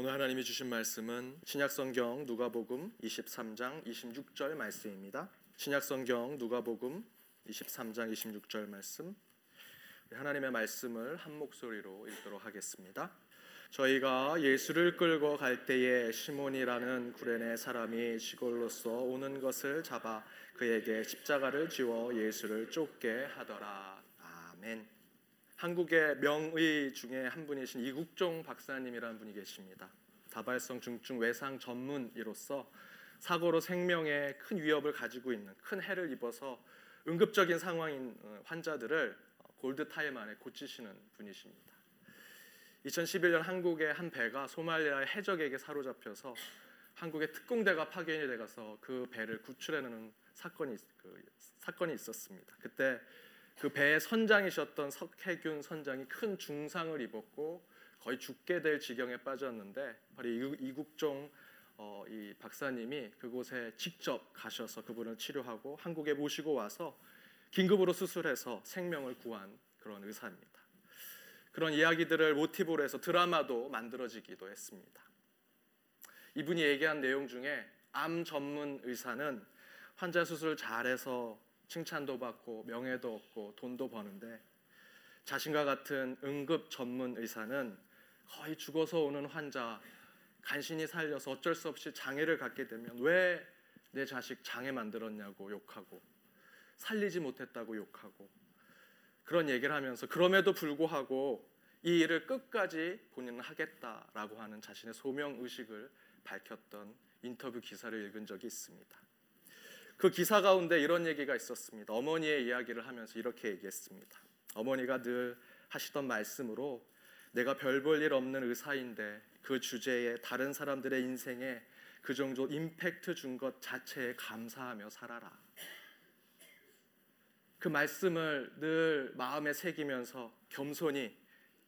오늘 하나님이 주신 말씀은 신약성경 누가복음 23장 26절 말씀입니다. 신약성경 누가복음 23장 26절 말씀 하나님의 말씀을 한 목소리로 읽도록 하겠습니다. 저희가 예수를 끌고 갈 때에 시몬이라는 구레네 사람이 시골로서 오는 것을 잡아 그에게 십자가를 지워 예수를 쫓게 하더라. 아멘. 한국의 명의 중에 한 분이신 이국종 박사님이라는 분이 계십니다. 다발성 중증 외상 전문의로서 사고로 생명에 큰 위협을 가지고 있는 큰 해를 입어서 응급적인 상황인 어, 환자들을 골드 타임 안에 고치시는 분이십니다. 2011년 한국의 한 배가 소말리아의 해적에게 사로잡혀서 한국의 특공대가 파견이 돼가서 그 배를 구출해내는 사건이 그 사건이 있었습니다. 그때 그 배의 선장이셨던 석혜균 선장이 큰 중상을 입었고 거의 죽게 될 지경에 빠졌는데 바로 이국종 어, 이 박사님이 그곳에 직접 가셔서 그분을 치료하고 한국에 모시고 와서 긴급으로 수술해서 생명을 구한 그런 의사입니다. 그런 이야기들을 모티브로 해서 드라마도 만들어지기도 했습니다. 이분이 얘기한 내용 중에 암 전문 의사는 환자 수술 잘해서 칭찬도 받고 명예도 얻고 돈도 버는데 자신과 같은 응급 전문 의사는 거의 죽어서 오는 환자 간신히 살려서 어쩔 수 없이 장애를 갖게 되면 왜 내 자식 장애 만들었냐고 욕하고 살리지 못했다고 욕하고 그런 얘기를 하면서 그럼에도 불구하고 이 일을 끝까지 본인은 하겠다라고 하는 자신의 소명 의식을 밝혔던 인터뷰 기사를 읽은 적이 있습니다. 그 기사 가운데 이런 얘기가 있었습니다. 어머니의 이야기를 하면서 이렇게 얘기했습니다. 어머니가 늘 하시던 말씀으로 내가 별 볼 일 없는 의사인데 그 주제에 다른 사람들의 인생에 그 정도 임팩트 준 것 자체에 감사하며 살아라. 그 말씀을 늘 마음에 새기면서 겸손히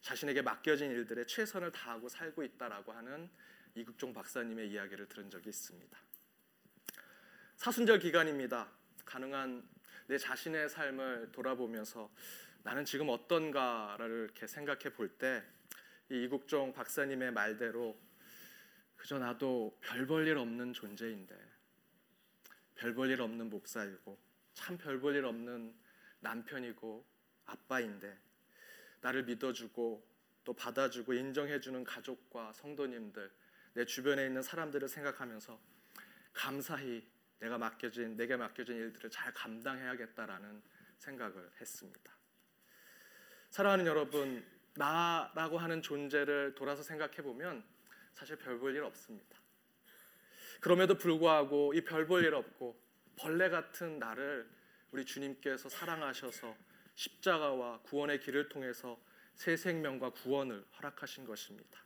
자신에게 맡겨진 일들에 최선을 다하고 살고 있다라고 하는 이국종 박사님의 이야기를 들은 적이 있습니다. 사순절 기간입니다. 가능한 내 자신의 삶을 돌아보면서 나는 지금 어떤가를 이렇게 생각해 볼 때 이 이국종 박사님의 말대로 그저 나도 별 볼 일 없는 존재인데 별 볼 일 없는 목사이고 참 별 볼 일 없는 남편이고 아빠인데 나를 믿어주고 또 받아주고 인정해주는 가족과 성도님들 내 주변에 있는 사람들을 생각하면서 감사히 내가 맡겨진 내게 맡겨진 일들을 잘 감당해야겠다라는 생각을 했습니다. 사랑하는 여러분, 나라고 하는 존재를 돌아서 생각해 보면 사실 별 볼 일 없습니다. 그럼에도 불구하고 이 별 볼 일 없고 벌레 같은 나를 우리 주님께서 사랑하셔서 십자가와 구원의 길을 통해서 새 생명과 구원을 허락하신 것입니다.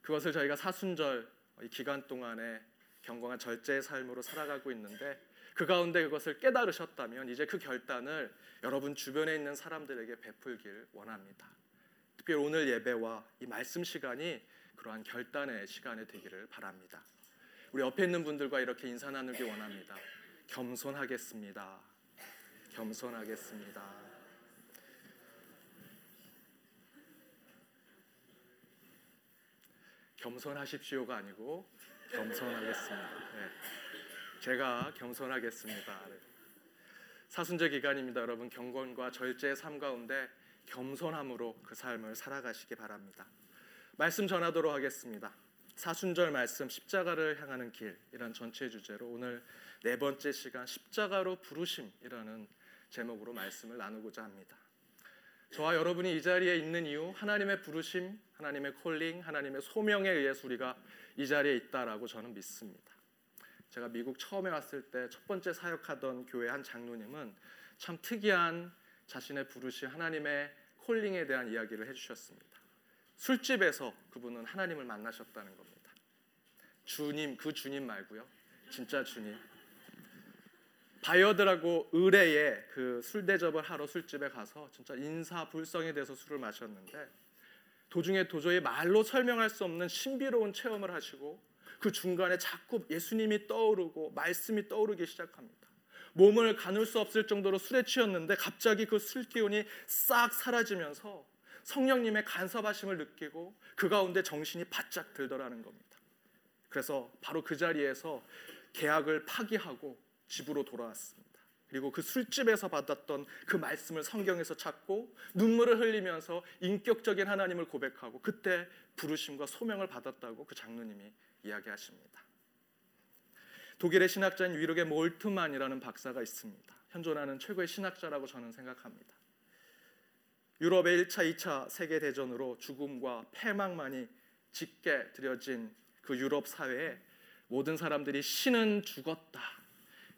그것을 저희가 사순절 이 기간 동안에 경건한 절제의 삶으로 살아가고 있는데 그 가운데 그것을 깨달으셨다면 이제 그 결단을 여러분 주변에 있는 사람들에게 베풀길 원합니다. 특별히 오늘 예배와 이 말씀 시간이 그러한 결단의 시간이 되기를 바랍니다. 우리 옆에 있는 분들과 이렇게 인사 나누기 원합니다. 겸손하겠습니다. 겸손하겠습니다. 겸손하십시오가 아니고 겸손하겠습니다. 네. 제가 겸손하겠습니다. 네. 사순절 기간입니다, 여러분. 경건과 절제의 삶 가운데 겸손함으로 그 삶을 살아가시기 바랍니다. 말씀 전하도록 하겠습니다. 사순절 말씀 십자가를 향하는 길이란 전체 주제로 오늘 네 번째 시간 십자가로 부르심이라는 제목으로 말씀을 나누고자 합니다. 저와 여러분이 이 자리에 있는 이유 하나님의 부르심, 하나님의 콜링, 하나님의 소명에 의해서 우리가 이 자리에 있다라고 저는 믿습니다. 제가 미국 처음에 왔을 때 첫 번째 사역하던 교회 한 장로님은 참 특이한 자신의 부르심 하나님의 calling에 대한 이야기를 해주셨습니다. 술집에서 그분은 하나님을 만나셨다는 겁니다. 주님 그 주님 말고요, 진짜 주님. 바이어들하고 의례 그 술 대접을 하러 술집에 가서 진짜 인사불성이 돼서 술을 마셨는데 도중에 도저히 말로 설명할 수 없는 신비로운 체험을 하시고 그 중간에 자꾸 예수님이 떠오르고 말씀이 떠오르기 시작합니다. 몸을 가눌 수 없을 정도로 술에 취했는데 갑자기 그 술 기운이 싹 사라지면서 성령님의 간섭하심을 느끼고 그 가운데 정신이 바짝 들더라는 겁니다. 그래서 바로 그 자리에서 계약을 파기하고 집으로 돌아왔습니다. 그리고 그 술집에서 받았던 그 말씀을 성경에서 찾고 눈물을 흘리면서 인격적인 하나님을 고백하고 그때 부르심과 소명을 받았다고 그 장로님이 이야기하십니다. 독일의 신학자인 위르게 몰트만이라는 박사가 있습니다. 현존하는 최고의 신학자라고 저는 생각합니다. 유럽의 1차, 2차 세계 대전으로 죽음과 패망만이 짙게 들여진 그 유럽 사회에 모든 사람들이 신은 죽었다.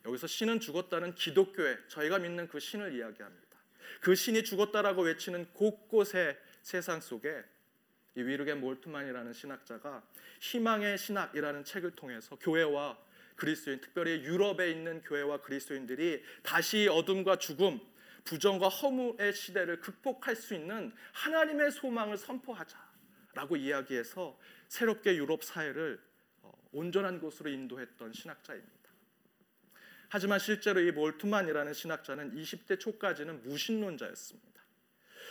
여기서 신은 죽었다는 기독교에 저희가 믿는 그 신을 이야기합니다. 그 신이 죽었다라고 외치는 곳곳의 세상 속에 이 위르겐 몰트만이라는 신학자가 희망의 신학이라는 책을 통해서 교회와 그리스도인 특별히 유럽에 있는 교회와 그리스도인들이 다시 어둠과 죽음, 부정과 허무의 시대를 극복할 수 있는 하나님의 소망을 선포하자라고 이야기해서 새롭게 유럽 사회를 어, 온전한 곳으로 인도했던 신학자입니다. 하지만 실제로 이 몰트만이라는 신학자는 20대 초까지는 무신론자였습니다.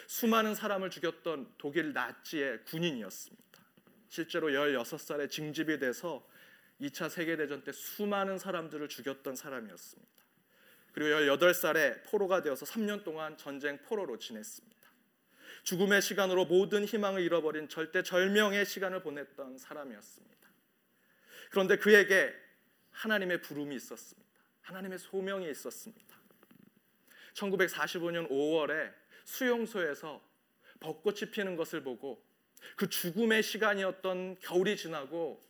수많은 사람을 죽였던 독일 나치의 군인이었습니다. 실제로 16살에 징집이 돼서 2차 세계대전 때 수많은 사람들을 죽였던 사람이었습니다. 그리고 18살에 포로가 되어서 3년 동안 전쟁 포로로 지냈습니다. 죽음의 시간으로 모든 희망을 잃어버린 절대 절명의 시간을 보냈던 사람이었습니다. 그런데 그에게 하나님의 부름이 있었습니다. 하나님의 소명이 있었습니다. 1945년 5월에 수용소에서 벚꽃이 피는 것을 보고 그 죽음의 시간이었던 겨울이 지나고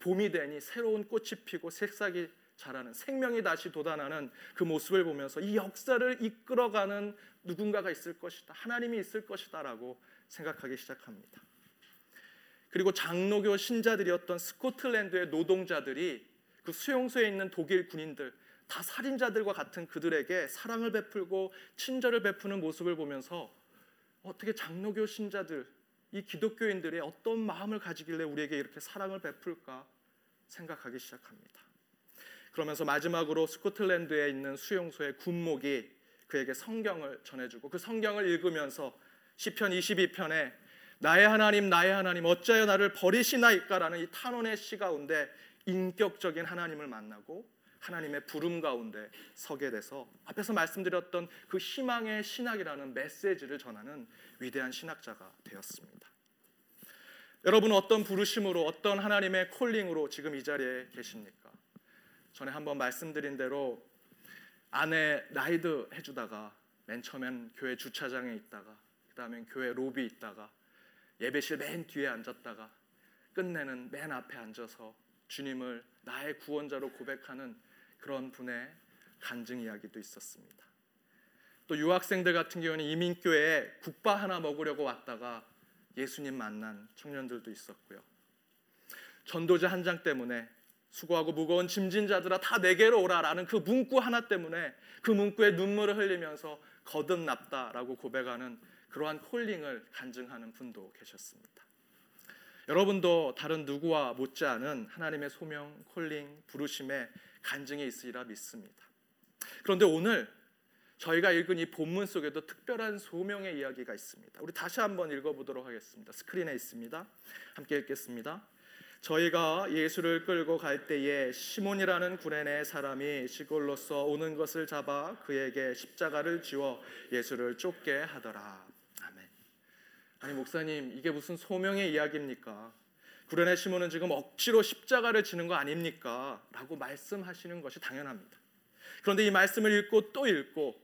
봄이 되니 새로운 꽃이 피고 새싹이 자라는 생명이 다시 돋아나는 그 모습을 보면서 이 역사를 이끌어가는 누군가가 있을 것이다. 하나님이 있을 것이다라고 생각하기 시작합니다. 그리고 장로교 신자들이었던 스코틀랜드의 노동자들이 그 수용소에 있는 독일 군인들 다 살인자들과 같은 그들에게 사랑을 베풀고 친절을 베푸는 모습을 보면서 어떻게 장로교 신자들 이 기독교인들이 어떤 마음을 가지길래 우리에게 이렇게 사랑을 베풀까 생각하기 시작합니다. 그러면서 마지막으로 스코틀랜드에 있는 수용소의 군목이 그에게 성경을 전해주고 그 성경을 읽으면서 시편 22편에 나의 하나님 나의 하나님 어찌하여 나를 버리시나이까라는 이 탄원의 시 가운데 인격적인 하나님을 만나고 하나님의 부름 가운데 서게 돼서 앞에서 말씀드렸던 그 희망의 신학이라는 메시지를 전하는 위대한 신학자가 되었습니다. 여러분 어떤 부르심으로 어떤 하나님의 콜링으로 지금 이 자리에 계십니까? 전에 한번 말씀드린 대로 아내 라이드 해주다가 맨 처음엔 교회 주차장에 있다가 그다음엔 교회 로비 있다가 예배실 맨 뒤에 앉았다가 끝내는 맨 앞에 앉아서 주님을 나의 구원자로 고백하는 그런 분의 간증 이야기도 있었습니다. 또 유학생들 같은 경우는 이민교회에 국밥 하나 먹으려고 왔다가 예수님 만난 청년들도 있었고요. 전도지 한장 때문에 수고하고 무거운 짐진 자들아 다 내게로 오라라는 그 문구 하나 때문에 그 문구에 눈물을 흘리면서 거듭났다라고 고백하는 그러한 콜링을 간증하는 분도 계셨습니다. 여러분도 다른 누구와 못지않은 하나님의 소명, 콜링, 부르심에 간증이 있으리라 믿습니다. 그런데 오늘 저희가 읽은 이 본문 속에도 특별한 소명의 이야기가 있습니다. 우리 다시 한번 읽어보도록 하겠습니다. 스크린에 있습니다. 함께 읽겠습니다. 저희가 예수를 끌고 갈 때에 시몬이라는 구레네 사람이 시골로서 오는 것을 잡아 그에게 십자가를 지워 예수를 쫓게 하더라. 아멘. 아니 목사님 이게 무슨 소명의 이야기입니까? 구레네 시몬은 지금 억지로 십자가를 지는 거 아닙니까? 라고 말씀하시는 것이 당연합니다. 그런데 이 말씀을 읽고 또 읽고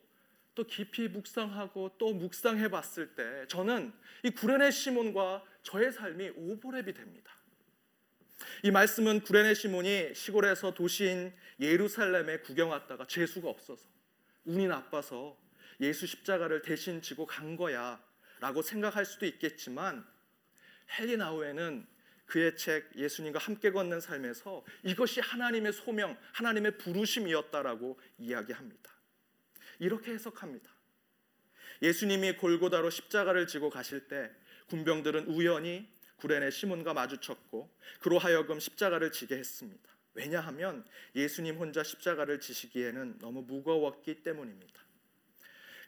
또 깊이 묵상하고 또 묵상해 봤을 때 저는 이 구레네 시몬과 저의 삶이 오버랩이 됩니다. 이 말씀은 구레네 시몬이 시골에서 도시인 예루살렘에 구경 왔다가 재수가 없어서 운이 나빠서 예수 십자가를 대신 지고 간 거야 라고 생각할 수도 있겠지만 헬리나우에는 그의 책 예수님과 함께 걷는 삶에서 이것이 하나님의 소명, 하나님의 부르심이었다라고 이야기합니다. 이렇게 해석합니다. 예수님이 골고다로 십자가를 지고 가실 때 군병들은 우연히 구레네 시몬과 마주쳤고 그로 하여금 십자가를 지게 했습니다. 왜냐하면 예수님 혼자 십자가를 지시기에는 너무 무거웠기 때문입니다.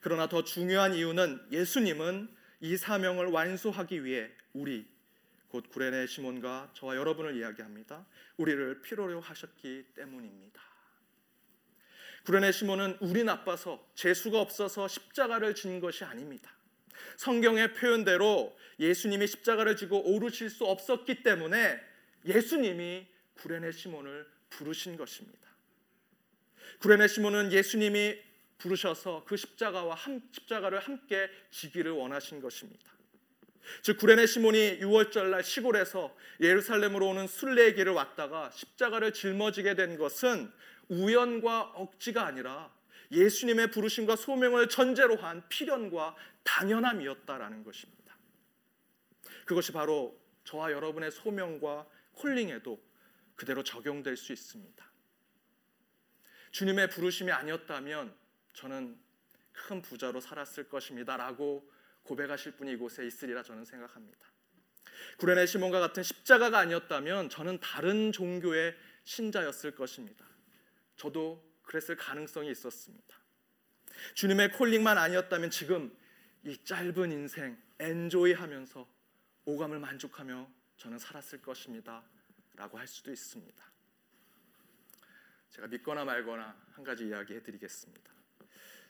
그러나 더 중요한 이유는 예수님은 이 사명을 완수하기 위해 우리 곧 구레네 시몬과 저와 여러분을 이야기합니다. 우리를 필요로 하셨기 때문입니다. 구레네 시몬은 우리 나빠서 재수가 없어서 십자가를 진 것이 아닙니다. 성경의 표현대로 예수님이 십자가를 지고 오르실 수 없었기 때문에 예수님이 구레네 시몬을 부르신 것입니다. 구레네 시몬은 예수님이 부르셔서 그 십자가와 한, 십자가를 함께 지기를 원하신 것입니다. 즉 구레네 시몬이 6월절 날 시골에서 예루살렘으로 오는 순례의 길을 왔다가 십자가를 짊어지게 된 것은 우연과 억지가 아니라 예수님의 부르심과 소명을 전제로 한 필연과 당연함이었다라는 것입니다. 그것이 바로 저와 여러분의 소명과 콜링에도 그대로 적용될 수 있습니다. 주님의 부르심이 아니었다면 저는 큰 부자로 살았을 것입니다라고 고백하실 분이 이곳에 있으리라 저는 생각합니다. 구레네 시몬과 같은 십자가가 아니었다면 저는 다른 종교의 신자였을 것입니다. 저도 그랬을 가능성이 있었습니다. 주님의 콜링만 아니었다면 지금 이 짧은 인생 엔조이 하면서 오감을 만족하며 저는 살았을 것입니다. 라고 할 수도 있습니다. 제가 믿거나 말거나 한 가지 이야기 해드리겠습니다.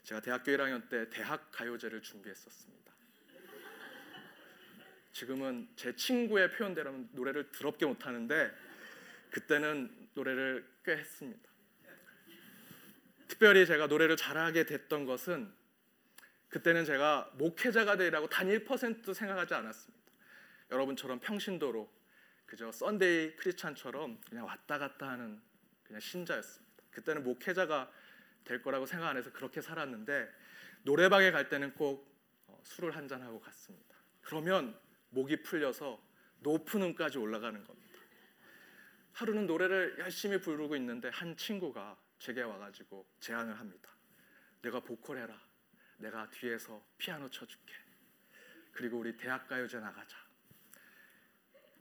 제가 대학교 1학년 때 대학 가요제를 준비했었습니다. 지금은 제 친구의 표현대로는 노래를 더럽게 못하는데 그때는 노래를 꽤 했습니다. 특별히 제가 노래를 잘하게 됐던 것은 그때는 제가 목회자가 되리라고 단 1% 생각하지 않았습니다. 여러분처럼 평신도로 그저 썬데이 크리스찬처럼 그냥 왔다 갔다 하는 그냥 신자였습니다. 그때는 목회자가 될 거라고 생각 안 해서 그렇게 살았는데 노래방에 갈 때는 꼭 어, 술을 한 잔 하고 갔습니다. 그러면 목이 풀려서 높은 음까지 올라가는 겁니다. 하루는 노래를 열심히 부르고 있는데 한 친구가 제게 와가지고 제안을 합니다. 내가 보컬 해라. 내가 뒤에서 피아노 쳐줄게. 그리고 우리 대학가요제 나가자.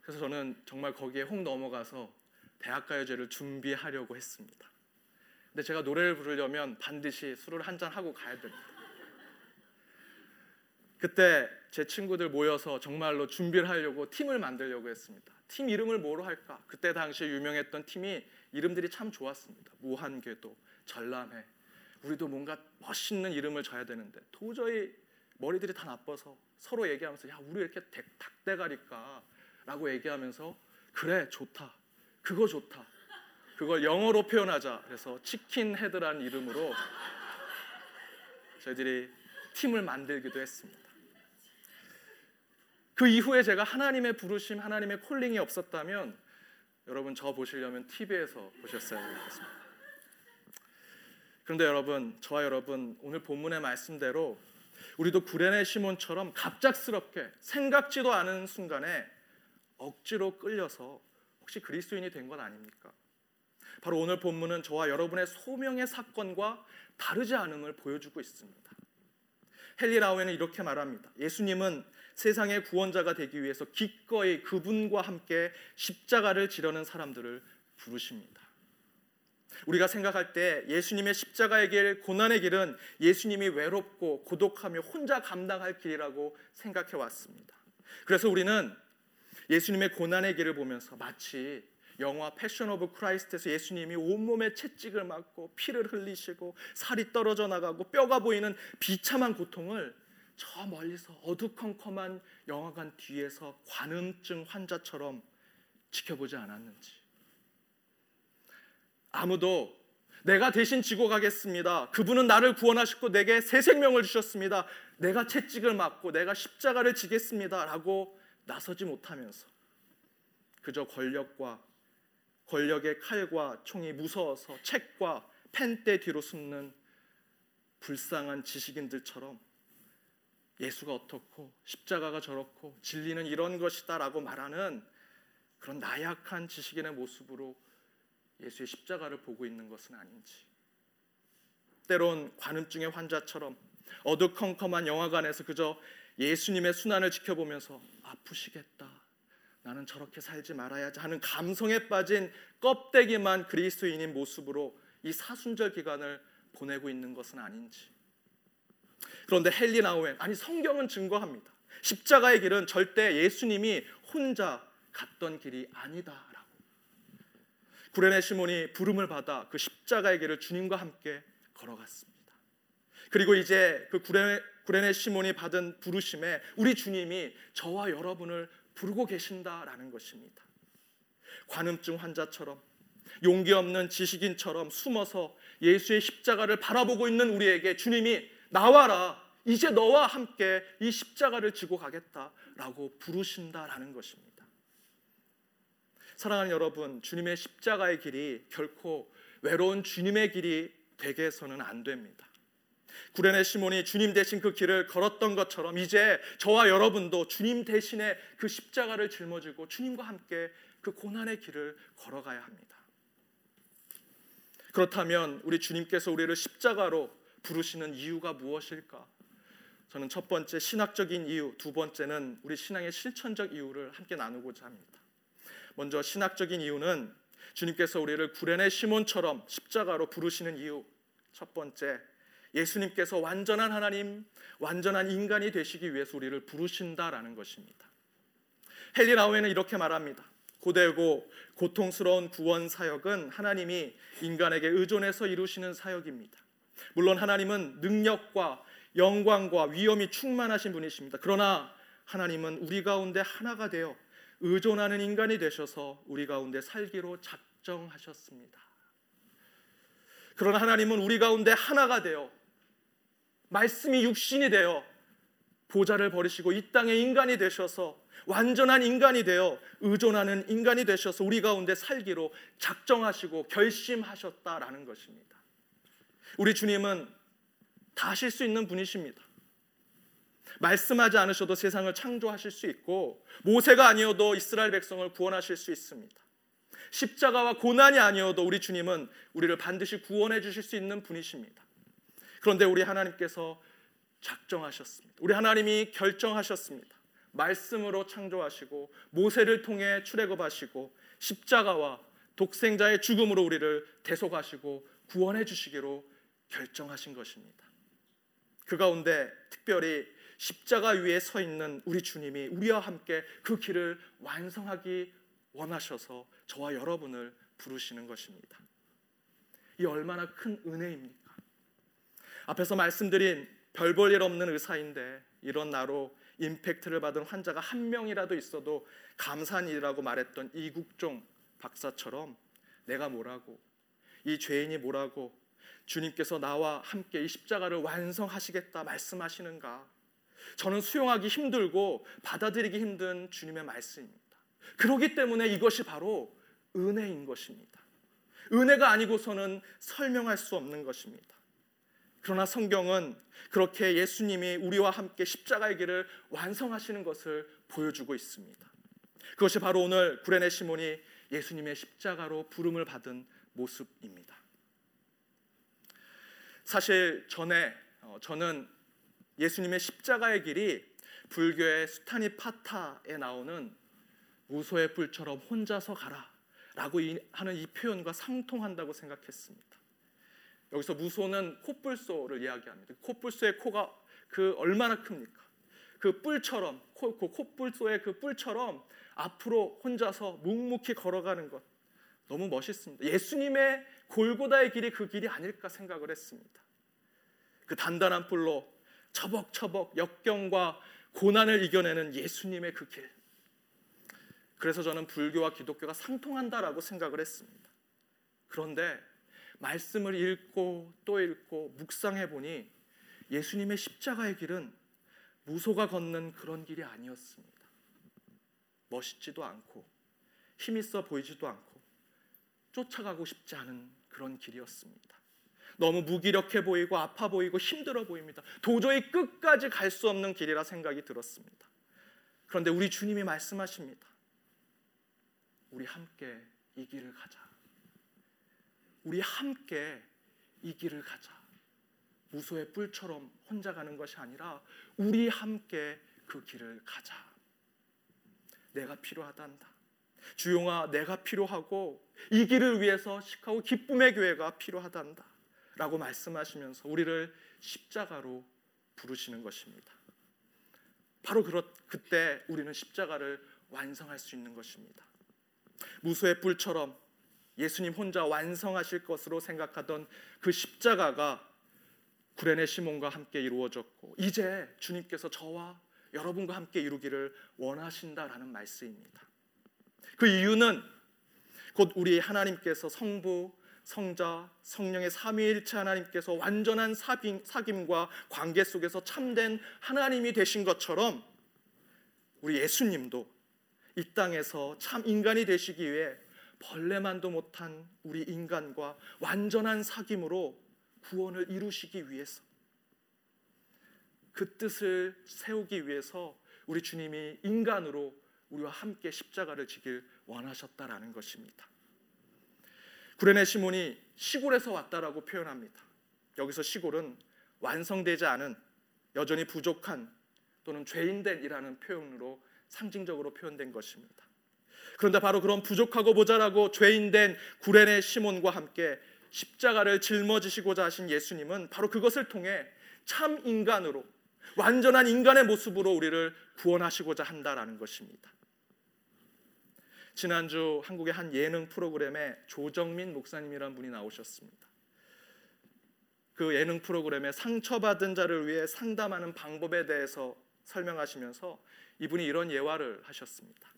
그래서 저는 정말 거기에 혹 넘어가서 대학가요제를 준비하려고 했습니다. 근데 제가 노래를 부르려면 반드시 술을 한 잔 하고 가야 됩니다. 그때 제 친구들 모여서 정말로 준비를 하려고 팀을 만들려고 했습니다. 팀 이름을 뭐로 할까? 그때 당시에 유명했던 팀이 이름들이 참 좋았습니다. 무한궤도, 전람회. 우리도 뭔가 멋있는 이름을 져야 되는데 도저히 머리들이 다 나빠서 서로 얘기하면서 야 우리 이렇게 닭대가리까 라고 얘기하면서 그래 좋다 그거 좋다 그걸 영어로 표현하자 그래서 치킨 헤드라는 이름으로 저희들이 팀을 만들기도 했습니다 그 이후에 제가 하나님의 부르심 하나님의 콜링이 없었다면 여러분 저 보시려면 TV에서 보셨어야 되겠습니다 그런데 여러분 저와 여러분 오늘 본문의 말씀대로 우리도 구레네 시몬처럼 갑작스럽게 생각지도 않은 순간에 억지로 끌려서 혹시 그리스도인이 된 건 아닙니까? 바로 오늘 본문은 저와 여러분의 소명의 사건과 다르지 않음을 보여주고 있습니다. 헨리 라우에는 이렇게 말합니다. 예수님은 세상의 구원자가 되기 위해서 기꺼이 그분과 함께 십자가를 지려는 사람들을 부르십니다. 우리가 생각할 때 예수님의 십자가의 길, 고난의 길은 예수님이 외롭고 고독하며 혼자 감당할 길이라고 생각해 왔습니다. 그래서 우리는 예수님의 고난의 길을 보면서 마치 영화 Passion of Christ에서 예수님이 온몸에 채찍을 맞고 피를 흘리시고 살이 떨어져 나가고 뼈가 보이는 비참한 고통을 저 멀리서 어두컴컴한 영화관 뒤에서 관음증 환자처럼 지켜보지 않았는지 아무도 내가 대신 지고 가겠습니다. 그분은 나를 구원하셨고 내게 새 생명을 주셨습니다. 내가 채찍을 맞고 내가 십자가를 지겠습니다라고 나서지 못하면서 그저 권력과 권력의 칼과 총이 무서워서 책과 펜대 뒤로 숨는 불쌍한 지식인들처럼 예수가 어떻고 십자가가 저렇고 진리는 이런 것이다라고 말하는 그런 나약한 지식인의 모습으로 예수의 십자가를 보고 있는 것은 아닌지 때론 관음증의 환자처럼 어두컴컴한 영화관에서 그저 예수님의 순환을 지켜보면서 아프시겠다. 나는 저렇게 살지 말아야지 하는 감성에 빠진 껍데기만 그리스도인인 모습으로 이 사순절 기간을 보내고 있는 것은 아닌지. 그런데 헨리 나우엔 아니 성경은 증거합니다. 십자가의 길은 절대 예수님이 혼자 갔던 길이 아니다라고. 구레네 시몬이 부름을 받아 그 십자가의 길을 주님과 함께 걸어갔습니다. 그리고 이제 그 구레네, 구레네 시몬이 받은 부르심에 우리 주님이 저와 여러분을 부르고 계신다라는 것입니다. 관음증 환자처럼 용기 없는 지식인처럼 숨어서 예수의 십자가를 바라보고 있는 우리에게 주님이 나와라. 이제 너와 함께 이 십자가를 지고 가겠다라고 부르신다라는 것입니다. 사랑하는 여러분, 주님의 십자가의 길이 결코 외로운 주님의 길이 되게 해서는 안 됩니다. 구레네 시몬이 주님 대신 그 길을 걸었던 것처럼 이제 저와 여러분도 주님 대신에 그 십자가를 짊어지고 주님과 함께 그 고난의 길을 걸어가야 합니다. 그렇다면 우리 주님께서 우리를 십자가로 부르시는 이유가 무엇일까? 저는 첫 번째 신학적인 이유, 두 번째는 우리 신앙의 실천적 이유를 함께 나누고자 합니다. 먼저 신학적인 이유는 주님께서 우리를 구레네 시몬처럼 십자가로 부르시는 이유. 첫 번째, 예수님께서 완전한 하나님, 완전한 인간이 되시기 위해서 우리를 부르신다라는 것입니다. 헨리 라우에는 이렇게 말합니다. 고되고 고통스러운 구원 사역은 하나님이 인간에게 의존해서 이루시는 사역입니다. 물론 하나님은 능력과 영광과 위엄이 충만하신 분이십니다. 그러나 하나님은 우리 가운데 하나가 되어 의존하는 인간이 되셔서 우리 가운데 살기로 작정하셨습니다. 그러나 하나님은 우리 가운데 하나가 되어 말씀이 육신이 되어 보좌를 버리시고 이 땅의 인간이 되셔서 완전한 인간이 되어 의존하는 인간이 되셔서 우리 가운데 살기로 작정하시고 결심하셨다라는 것입니다. 우리 주님은 다 하실 수 있는 분이십니다. 말씀하지 않으셔도 세상을 창조하실 수 있고 모세가 아니어도 이스라엘 백성을 구원하실 수 있습니다. 십자가와 고난이 아니어도 우리 주님은 우리를 반드시 구원해 주실 수 있는 분이십니다. 그런데 우리 하나님께서 작정하셨습니다. 우리 하나님이 결정하셨습니다. 말씀으로 창조하시고 모세를 통해 출애굽하시고 십자가와 독생자의 죽음으로 우리를 대속하시고 구원해 주시기로 결정하신 것입니다. 그 가운데 특별히 십자가 위에 서 있는 우리 주님이 우리와 함께 그 길을 완성하기 원하셔서 저와 여러분을 부르시는 것입니다. 이 얼마나 큰 은혜입니까? 앞에서 말씀드린 별 볼 일 없는 의사인데 이런 나로 임팩트를 받은 환자가 한 명이라도 있어도 감사한 일이라고 말했던 이국종 박사처럼 내가 뭐라고 이 죄인이 뭐라고 주님께서 나와 함께 이 십자가를 완성하시겠다 말씀하시는가? 저는 수용하기 힘들고 받아들이기 힘든 주님의 말씀입니다. 그렇기 때문에 이것이 바로 은혜인 것입니다. 은혜가 아니고서는 설명할 수 없는 것입니다. 그러나 성경은 그렇게 예수님이 우리와 함께 십자가의 길을 완성하시는 것을 보여주고 있습니다. 그것이 바로 오늘 구레네 시몬이 예수님의 십자가로 부름을 받은 모습입니다. 사실 전에 어, 저는 예수님의 십자가의 길이 불교의 수타니 파타에 나오는 무소의 뿔처럼 혼자서 가라 라고 하는 이 표현과 상통한다고 생각했습니다. 여기서 무소는 코뿔소를 이야기합니다. 코뿔소의 코가 그 얼마나 큽니까? 그 뿔처럼 코, 그 코뿔소의 그 뿔처럼 앞으로 혼자서 묵묵히 걸어가는 것 너무 멋있습니다. 예수님의 골고다의 길이 그 길이 아닐까 생각을 했습니다. 그 단단한 뿔로 처벅처벅 역경과 고난을 이겨내는 예수님의 그 길. 그래서 저는 불교와 기독교가 상통한다라고 생각을 했습니다. 그런데 말씀을 읽고 또 읽고 묵상해 보니 예수님의 십자가의 길은 무소가 걷는 그런 길이 아니었습니다. 멋있지도 않고 힘있어 보이지도 않고 쫓아가고 싶지 않은 그런 길이었습니다. 너무 무기력해 보이고 아파 보이고 힘들어 보입니다. 도저히 끝까지 갈 수 없는 길이라 생각이 들었습니다. 그런데 우리 주님이 말씀하십니다. 우리 함께 이 길을 가자. 우리 함께 이 길을 가자. 무소의 뿔처럼 혼자 가는 것이 아니라 우리 함께 그 길을 가자. 내가 필요하단다. 주용아, 내가 필요하고 이 길을 위해서 시카고 기쁨의 교회가 필요하단다. 라고 말씀하시면서 우리를 십자가로 부르시는 것입니다. 바로 그렇, 그때 우리는 십자가를 완성할 수 있는 것입니다. 무수의 뿔처럼 예수님 혼자 완성하실 것으로 생각하던 그 십자가가 구레네 시몬과 함께 이루어졌고 이제 주님께서 저와 여러분과 함께 이루기를 원하신다라는 말씀입니다. 그 이유는 곧 우리 하나님께서 성부, 성자, 성령의 삼위일체 하나님께서 완전한 사귐과 관계 속에서 참된 하나님이 되신 것처럼 우리 예수님도 이 땅에서 참 인간이 되시기 위해 벌레만도 못한 우리 인간과 완전한 사귐으로 구원을 이루시기 위해서 그 뜻을 세우기 위해서 우리 주님이 인간으로 우리와 함께 십자가를 지길 원하셨다라는 것입니다. 구레네 시몬이 시골에서 왔다라고 표현합니다. 여기서 시골은 완성되지 않은 여전히 부족한 또는 죄인된이라는 표현으로 상징적으로 표현된 것입니다. 그런데 바로 그런 부족하고 모자라고 죄인된 구레네 시몬과 함께 십자가를 짊어지시고자 하신 예수님은 바로 그것을 통해 참 인간으로 완전한 인간의 모습으로 우리를 구원하시고자 한다라는 것입니다. 지난주 한국의 한 예능 프로그램에 조정민 목사님이란 분이 나오셨습니다. 그 예능 프로그램에 상처받은 자를 위해 상담하는 방법에 대해서 설명하시면서 이분이 이런 예화를 하셨습니다.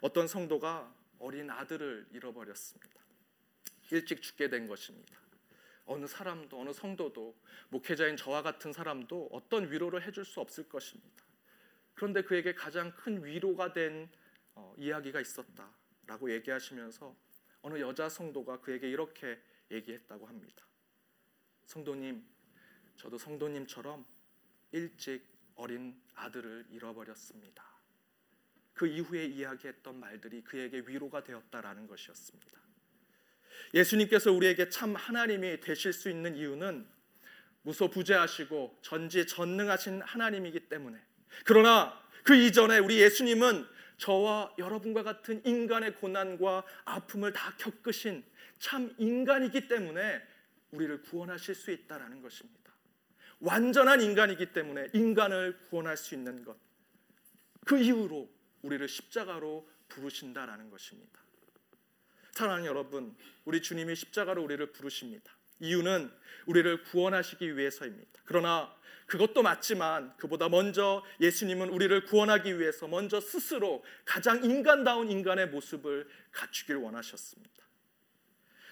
어떤 성도가 어린 아들을 잃어버렸습니다. 일찍 죽게 된 것입니다. 어느 사람도 어느 성도도 목회자인 저와 같은 사람도 어떤 위로를 해줄 수 없을 것입니다. 그런데 그에게 가장 큰 위로가 된 어, 이야기가 있었다라고 얘기하시면서 어느 여자 성도가 그에게 이렇게 얘기했다고 합니다. 성도님, 저도 성도님처럼 일찍 어린 아들을 잃어버렸습니다. 그 이후에 이야기했던 말들이 그에게 위로가 되었다라는 것이었습니다. 예수님께서 우리에게 참 하나님이 되실 수 있는 이유는 무소 부재하시고 전지 전능하신 하나님이기 때문에 그러나 그 이전에 우리 예수님은 저와 여러분과 같은 인간의 고난과 아픔을 다 겪으신 참 인간이기 때문에 우리를 구원하실 수 있다라는 것입니다. 완전한 인간이기 때문에 인간을 구원할 수 있는 것. 그 이후로 우리를 십자가로 부르신다라는 것입니다. 사랑하는 여러분, 우리 주님이 십자가로 우리를 부르십니다. 이유는 우리를 구원하시기 위해서입니다. 그러나 그것도 맞지만 그보다 먼저 예수님은 우리를 구원하기 위해서 먼저 스스로 가장 인간다운 인간의 모습을 갖추길 원하셨습니다.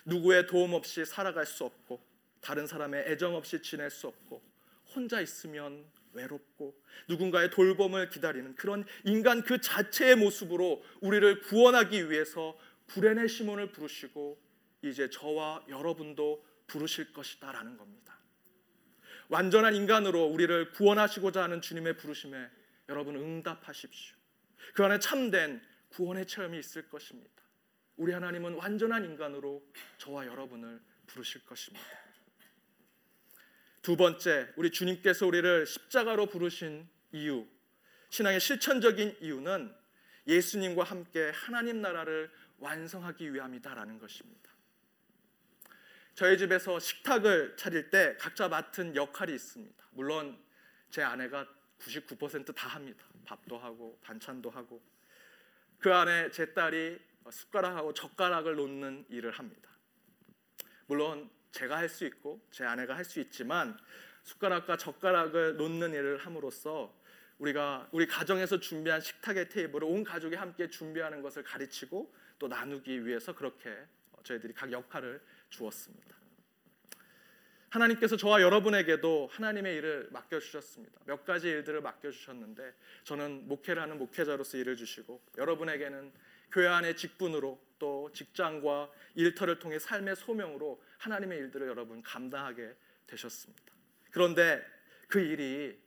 누구의 도움 없이 살아갈 수 없고 다른 사람의 애정 없이 지낼 수 없고 혼자 있으면 외롭고 누군가의 돌봄을 기다리는 그런 인간 그 자체의 모습으로 우리를 구원하기 위해서 구레네 시몬을 부르시고 이제 저와 여러분도 부르실 것이다라는 겁니다. 완전한 인간으로 우리를 구원하시고자 하는 주님의 부르심에 여러분 응답하십시오. 그 안에 참된 구원의 체험이 있을 것입니다. 우리 하나님은 완전한 인간으로 저와 여러분을 부르실 것입니다. 두 번째, 우리 주님께서 우리를 십자가로 부르신 이유, 신앙의 실천적인 이유는 예수님과 함께 하나님 나라를 완성하기 위함이다라는 것입니다. 저희 집에서 식탁을 차릴 때 각자 맡은 역할이 있습니다. 물론 제 아내가 99%다 합니다. 밥도 하고 반찬도 하고 그 안에 제 딸이 숟가락하고 젓가락을 놓는 일을 합니다. 물론 제가 할 수 있고 제 아내가 할 수 있지만 숟가락과 젓가락을 놓는 일을 함으로써 우리가 우리 가정에서 준비한 식탁의 테이블을 온 가족이 함께 준비하는 것을 가르치고 또 나누기 위해서 그렇게 저희들이 각 역할을 주었습니다. 하나님께서 저와 여러분에게도 하나님의 일을 맡겨 주셨습니다. 몇 가지 일들을 맡겨 주셨는데 저는 목회를 하는 목회자로서 일을 주시고 여러분에게는 교회 안의 직분으로 또 직장과 일터를 통해 삶의 소명으로 하나님의 일들을 여러분 감당하게 되셨습니다. 그런데 그 일이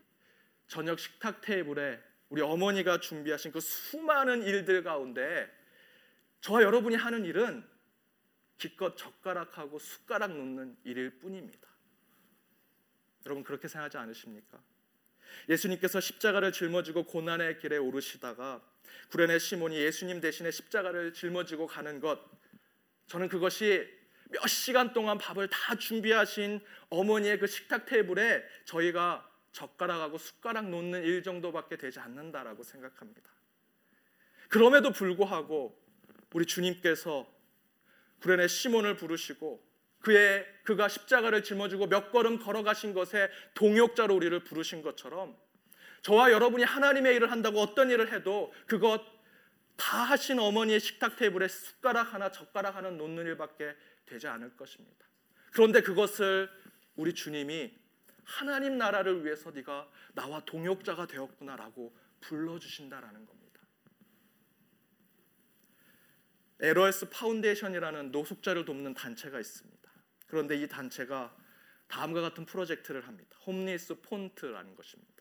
저녁 식탁 테이블에 우리 어머니가 준비하신 그 수많은 일들 가운데 저와 여러분이 하는 일은 기껏 젓가락하고 숟가락 놓는 일일 뿐입니다. 여러분 그렇게 생각하지 않으십니까? 예수님께서 십자가를 짊어지고 고난의 길에 오르시다가 구레네 시몬이 예수님 대신에 십자가를 짊어지고 가는 것 저는 그것이 몇 시간 동안 밥을 다 준비하신 어머니의 그 식탁 테이블에 저희가 젓가락하고 숟가락 놓는 일 정도밖에 되지 않는다라고 생각합니다. 그럼에도 불구하고 우리 주님께서 구레네 시몬을 부르시고 그의 그가 십자가를 짊어지고 몇 걸음 걸어가신 것에 동역자로 우리를 부르신 것처럼 저와 여러분이 하나님의 일을 한다고 어떤 일을 해도 그것 다 하신 어머니의 식탁 테이블에 숟가락 하나 젓가락 하나 놓는 일밖에 되지 않을 것입니다. 그런데 그것을 우리 주님이 하나님 나라를 위해서 네가 나와 동역자가 되었구나라고 불러 주신다라는 겁니다. LOS 파운데이션이라는 노숙자를 돕는 단체가 있습니다. 그런데 이 단체가 다음과 같은 프로젝트를 합니다. Homeless Font라는 것입니다.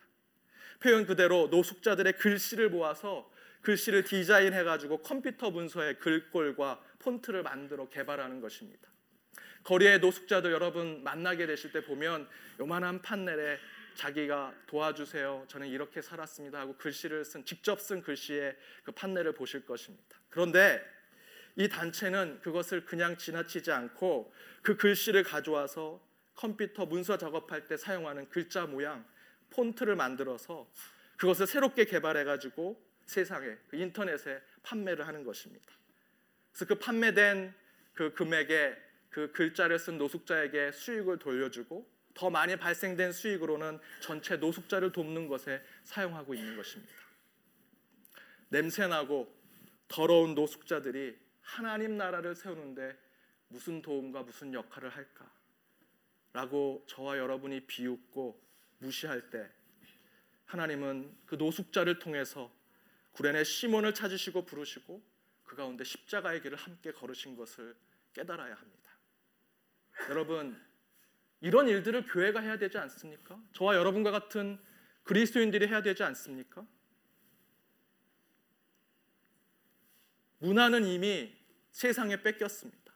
표현 그대로 노숙자들의 글씨를 모아서 글씨를 디자인해 가지고 컴퓨터 문서에 글꼴과 폰트를 만들어 개발하는 것입니다. 거리의 노숙자들 여러분 만나게 되실 때 보면 요만한 판넬에 자기가 도와주세요. 저는 이렇게 살았습니다 하고 글씨를 쓴 직접 쓴 글씨의 그 판넬을 보실 것입니다. 그런데 이 단체는 그것을 그냥 지나치지 않고 그 글씨를 가져와서 컴퓨터 문서 작업할 때 사용하는 글자 모양 폰트를 만들어서 그것을 새롭게 개발해 가지고 세상에 그 인터넷에 판매를 하는 것입니다. 그래서 그 판매된 그 금액에 그 글자를 쓴 노숙자에게 수익을 돌려주고 더 많이 발생된 수익으로는 전체 노숙자를 돕는 것에 사용하고 있는 것입니다. 냄새나고 더러운 노숙자들이 하나님 나라를 세우는데 무슨 도움과 무슨 역할을 할까? 라고 저와 여러분이 비웃고 무시할 때 하나님은 그 노숙자를 통해서 구레네 시몬을 찾으시고 부르시고 그 가운데 십자가의 길을 함께 걸으신 것을 깨달아야 합니다. 여러분 이런 일들을 교회가 해야 되지 않습니까? 저와 여러분과 같은 그리스도인들이 해야 되지 않습니까? 문화는 이미 세상에 뺏겼습니다.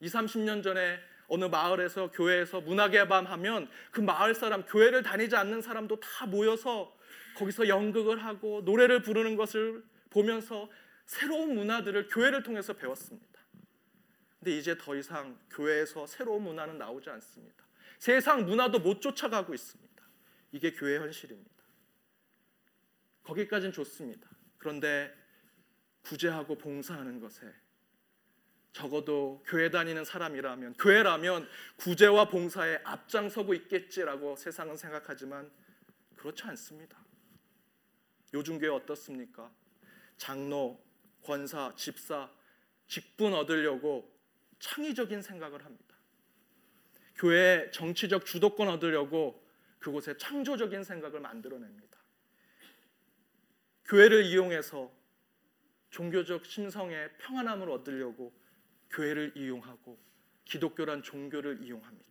2, 30년 전에 어느 마을에서 교회에서 문화개밤 하면 그 마을 사람 교회를 다니지 않는 사람도 다 모여서 거기서 연극을 하고 노래를 부르는 것을 보면서 새로운 문화들을 교회를 통해서 배웠습니다. 근데 이제 더 이상 교회에서 새로운 문화는 나오지 않습니다. 세상 문화도 못 쫓아가고 있습니다. 이게 교회 현실입니다. 거기까지는 좋습니다. 그런데 구제하고 봉사하는 것에 적어도 교회 다니는 사람이라면 교회라면 구제와 봉사에 앞장서고 있겠지라고 세상은 생각하지만 그렇지 않습니다. 요즘 교회 어떻습니까? 장로, 권사, 집사 직분 얻으려고 창의적인 생각을 합니다. 교회 정치적 주도권 얻으려고 그곳에 창조적인 생각을 만들어냅니다. 교회를 이용해서 종교적 심성의 평안함을 얻으려고 교회를 이용하고 기독교란 종교를 이용합니다.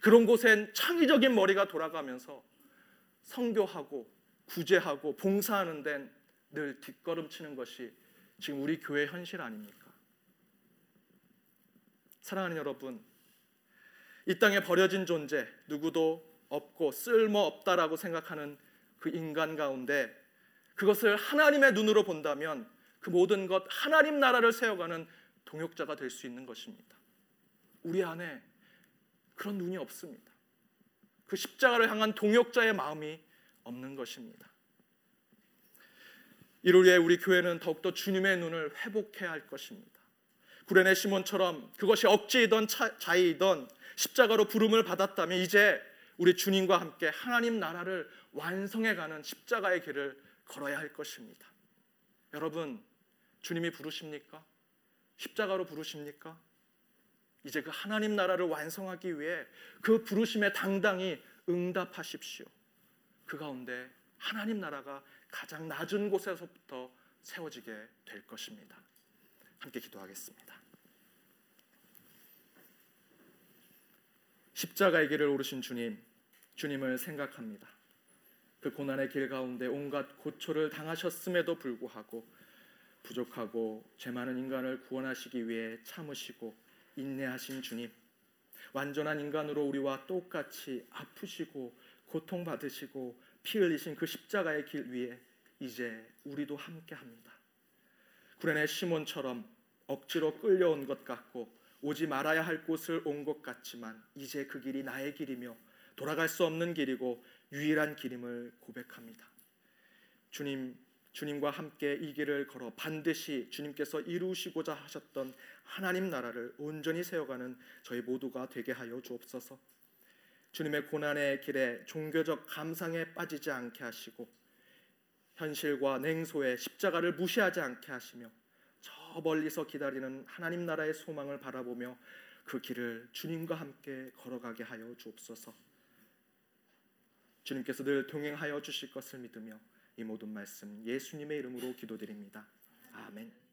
그런 곳엔 창의적인 머리가 돌아가면서 성교하고 구제하고 봉사하는 데는 늘 뒷걸음치는 것이 지금 우리 교회 현실 아닙니까? 사랑하는 여러분, 이 땅에 버려진 존재 누구도 없고 쓸모 없다라고 생각하는 그 인간 가운데 그것을 하나님의 눈으로 본다면 그 모든 것 하나님 나라를 세워가는 동역자가 될 수 있는 것입니다. 우리 안에 그런 눈이 없습니다. 그 십자가를 향한 동역자의 마음이 없는 것입니다. 이를 위해 우리 교회는 더욱더 주님의 눈을 회복해야 할 것입니다. 구레네 시몬처럼 그것이 억지이던 자의이던 십자가로 부름을 받았다면 이제 우리 주님과 함께 하나님 나라를 완성해가는 십자가의 길을 걸어야 할 것입니다. 여러분, 주님이 부르십니까? 십자가로 부르십니까? 이제 그 하나님 나라를 완성하기 위해 그 부르심에 당당히 응답하십시오. 그 가운데 하나님 나라가 가장 낮은 곳에서부터 세워지게 될 것입니다. 함께 기도하겠습니다. 십자가의 길을 오르신 주님, 주님을 생각합니다. 그 고난의 길 가운데 온갖 고초를 당하셨음에도 불구하고 부족하고 죄 많은 인간을 구원하시기 위해 참으시고 인내하신 주님, 완전한 인간으로 우리와 똑같이 아프시고 고통받으시고 피 흘리신 그 십자가의 길 위에 이제 우리도 함께 합니다. 구레네 시몬처럼 억지로 끌려온 것 같고 오지 말아야 할 곳을 온 것 같지만 이제 그 길이 나의 길이며 돌아갈 수 없는 길이고 유일한 길임을 고백합니다. 주님 주님과 함께 이 길을 걸어 반드시 주님께서 이루시고자 하셨던 하나님 나라를 온전히 세워가는 저희 모두가 되게 하여 주옵소서. 주님의 고난의 길에 종교적 감상에 빠지지 않게 하시고 현실과 냉소의 십자가를 무시하지 않게 하시며 저 멀리서 기다리는 하나님 나라의 소망을 바라보며 그 길을 주님과 함께 걸어가게 하여 주옵소서. 주님께서 늘 동행하여 주실 것을 믿으며 이 모든 말씀 예수님의 이름으로 기도드립니다. 아멘.